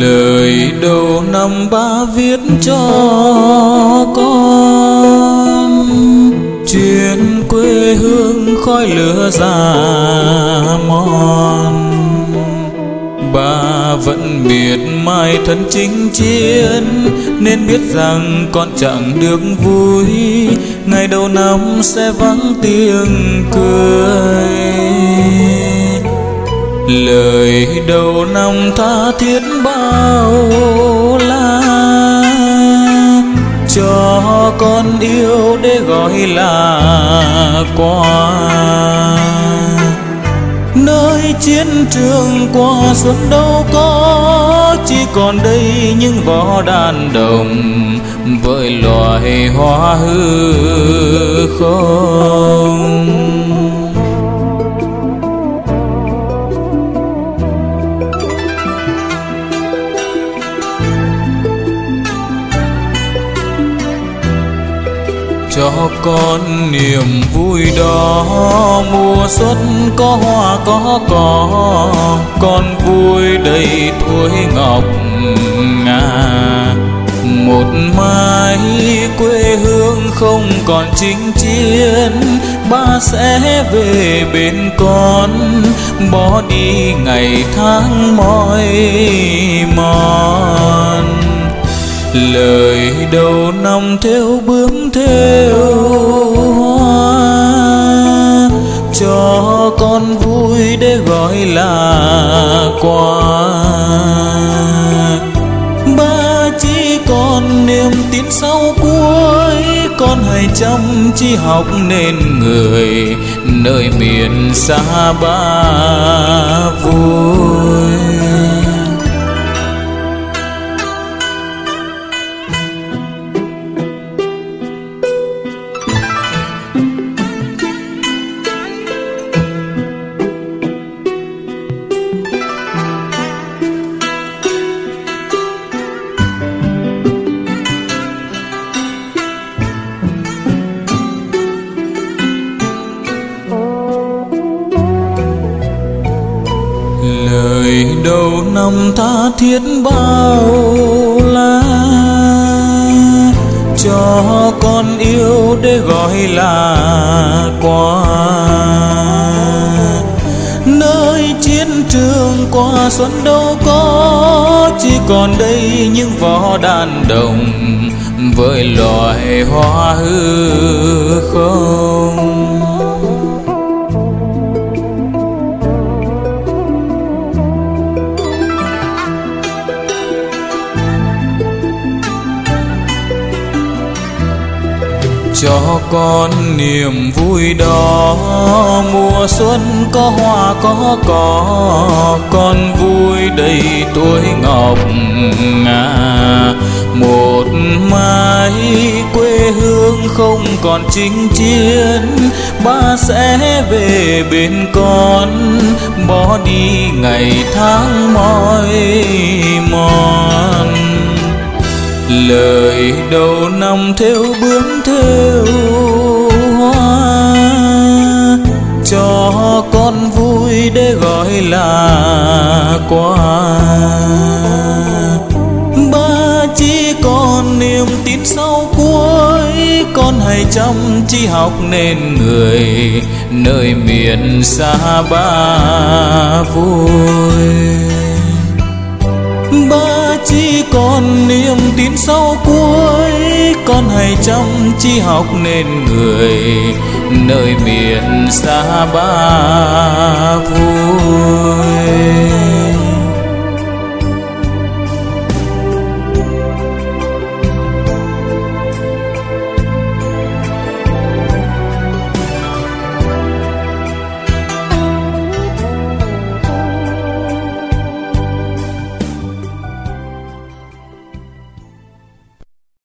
lời đầu năm ba viết cho con. Chuyện quê hương khói lửa già mòn. Ba vẫn miệt mài thân chinh chiến, nên biết rằng con chẳng được vui. Ngày đầu năm sẽ vắng tiếng cười lời đầu năm tha thiết bao la, cho con yêu để gọi là quà. Nơi chiến trường qua xuân đâu có, chỉ còn đây những võ đàn đồng với loài hoa hư không. Cho con niềm vui đó. Mùa xuân có hoa, có cỏ, con vui đầy thuối ngọc ngà. Một mai quê hương không còn chinh chiến, ba sẽ về bên con. Bỏ đi ngày tháng mỏi mòn. Lời đầu năm theo bướm theo hoa. Cho con vui để gọi là quà. Ba chỉ còn niềm tin sau cuối, con hãy chăm chỉ học nên người nơi miền xa ba vui. Lời đầu năm tha thiết bao la, cho con yêu để gọi là quà. Nơi chiến trường qua xuân đâu có, chỉ còn đây những vỏ đàn đồng với loài hoa hư không. Cho con niềm vui đó. Mùa xuân có hoa, có cỏ, con vui đầy tuổi ngọc ngà. Một mai quê hương không còn chinh chiến, ba sẽ về bên con, bỏ đi ngày tháng mỏi mòn lời đầu năm theo bướm theo hoa. Cho con vui để gọi là quà. Ba chỉ còn niềm tin sau cuối. Con hãy chăm chỉ học nên người nơi miền xa ba vui. Ba chỉ còn niềm tin sau cuối. Con hãy chăm chỉ học nên người nơi miền xa ba vui.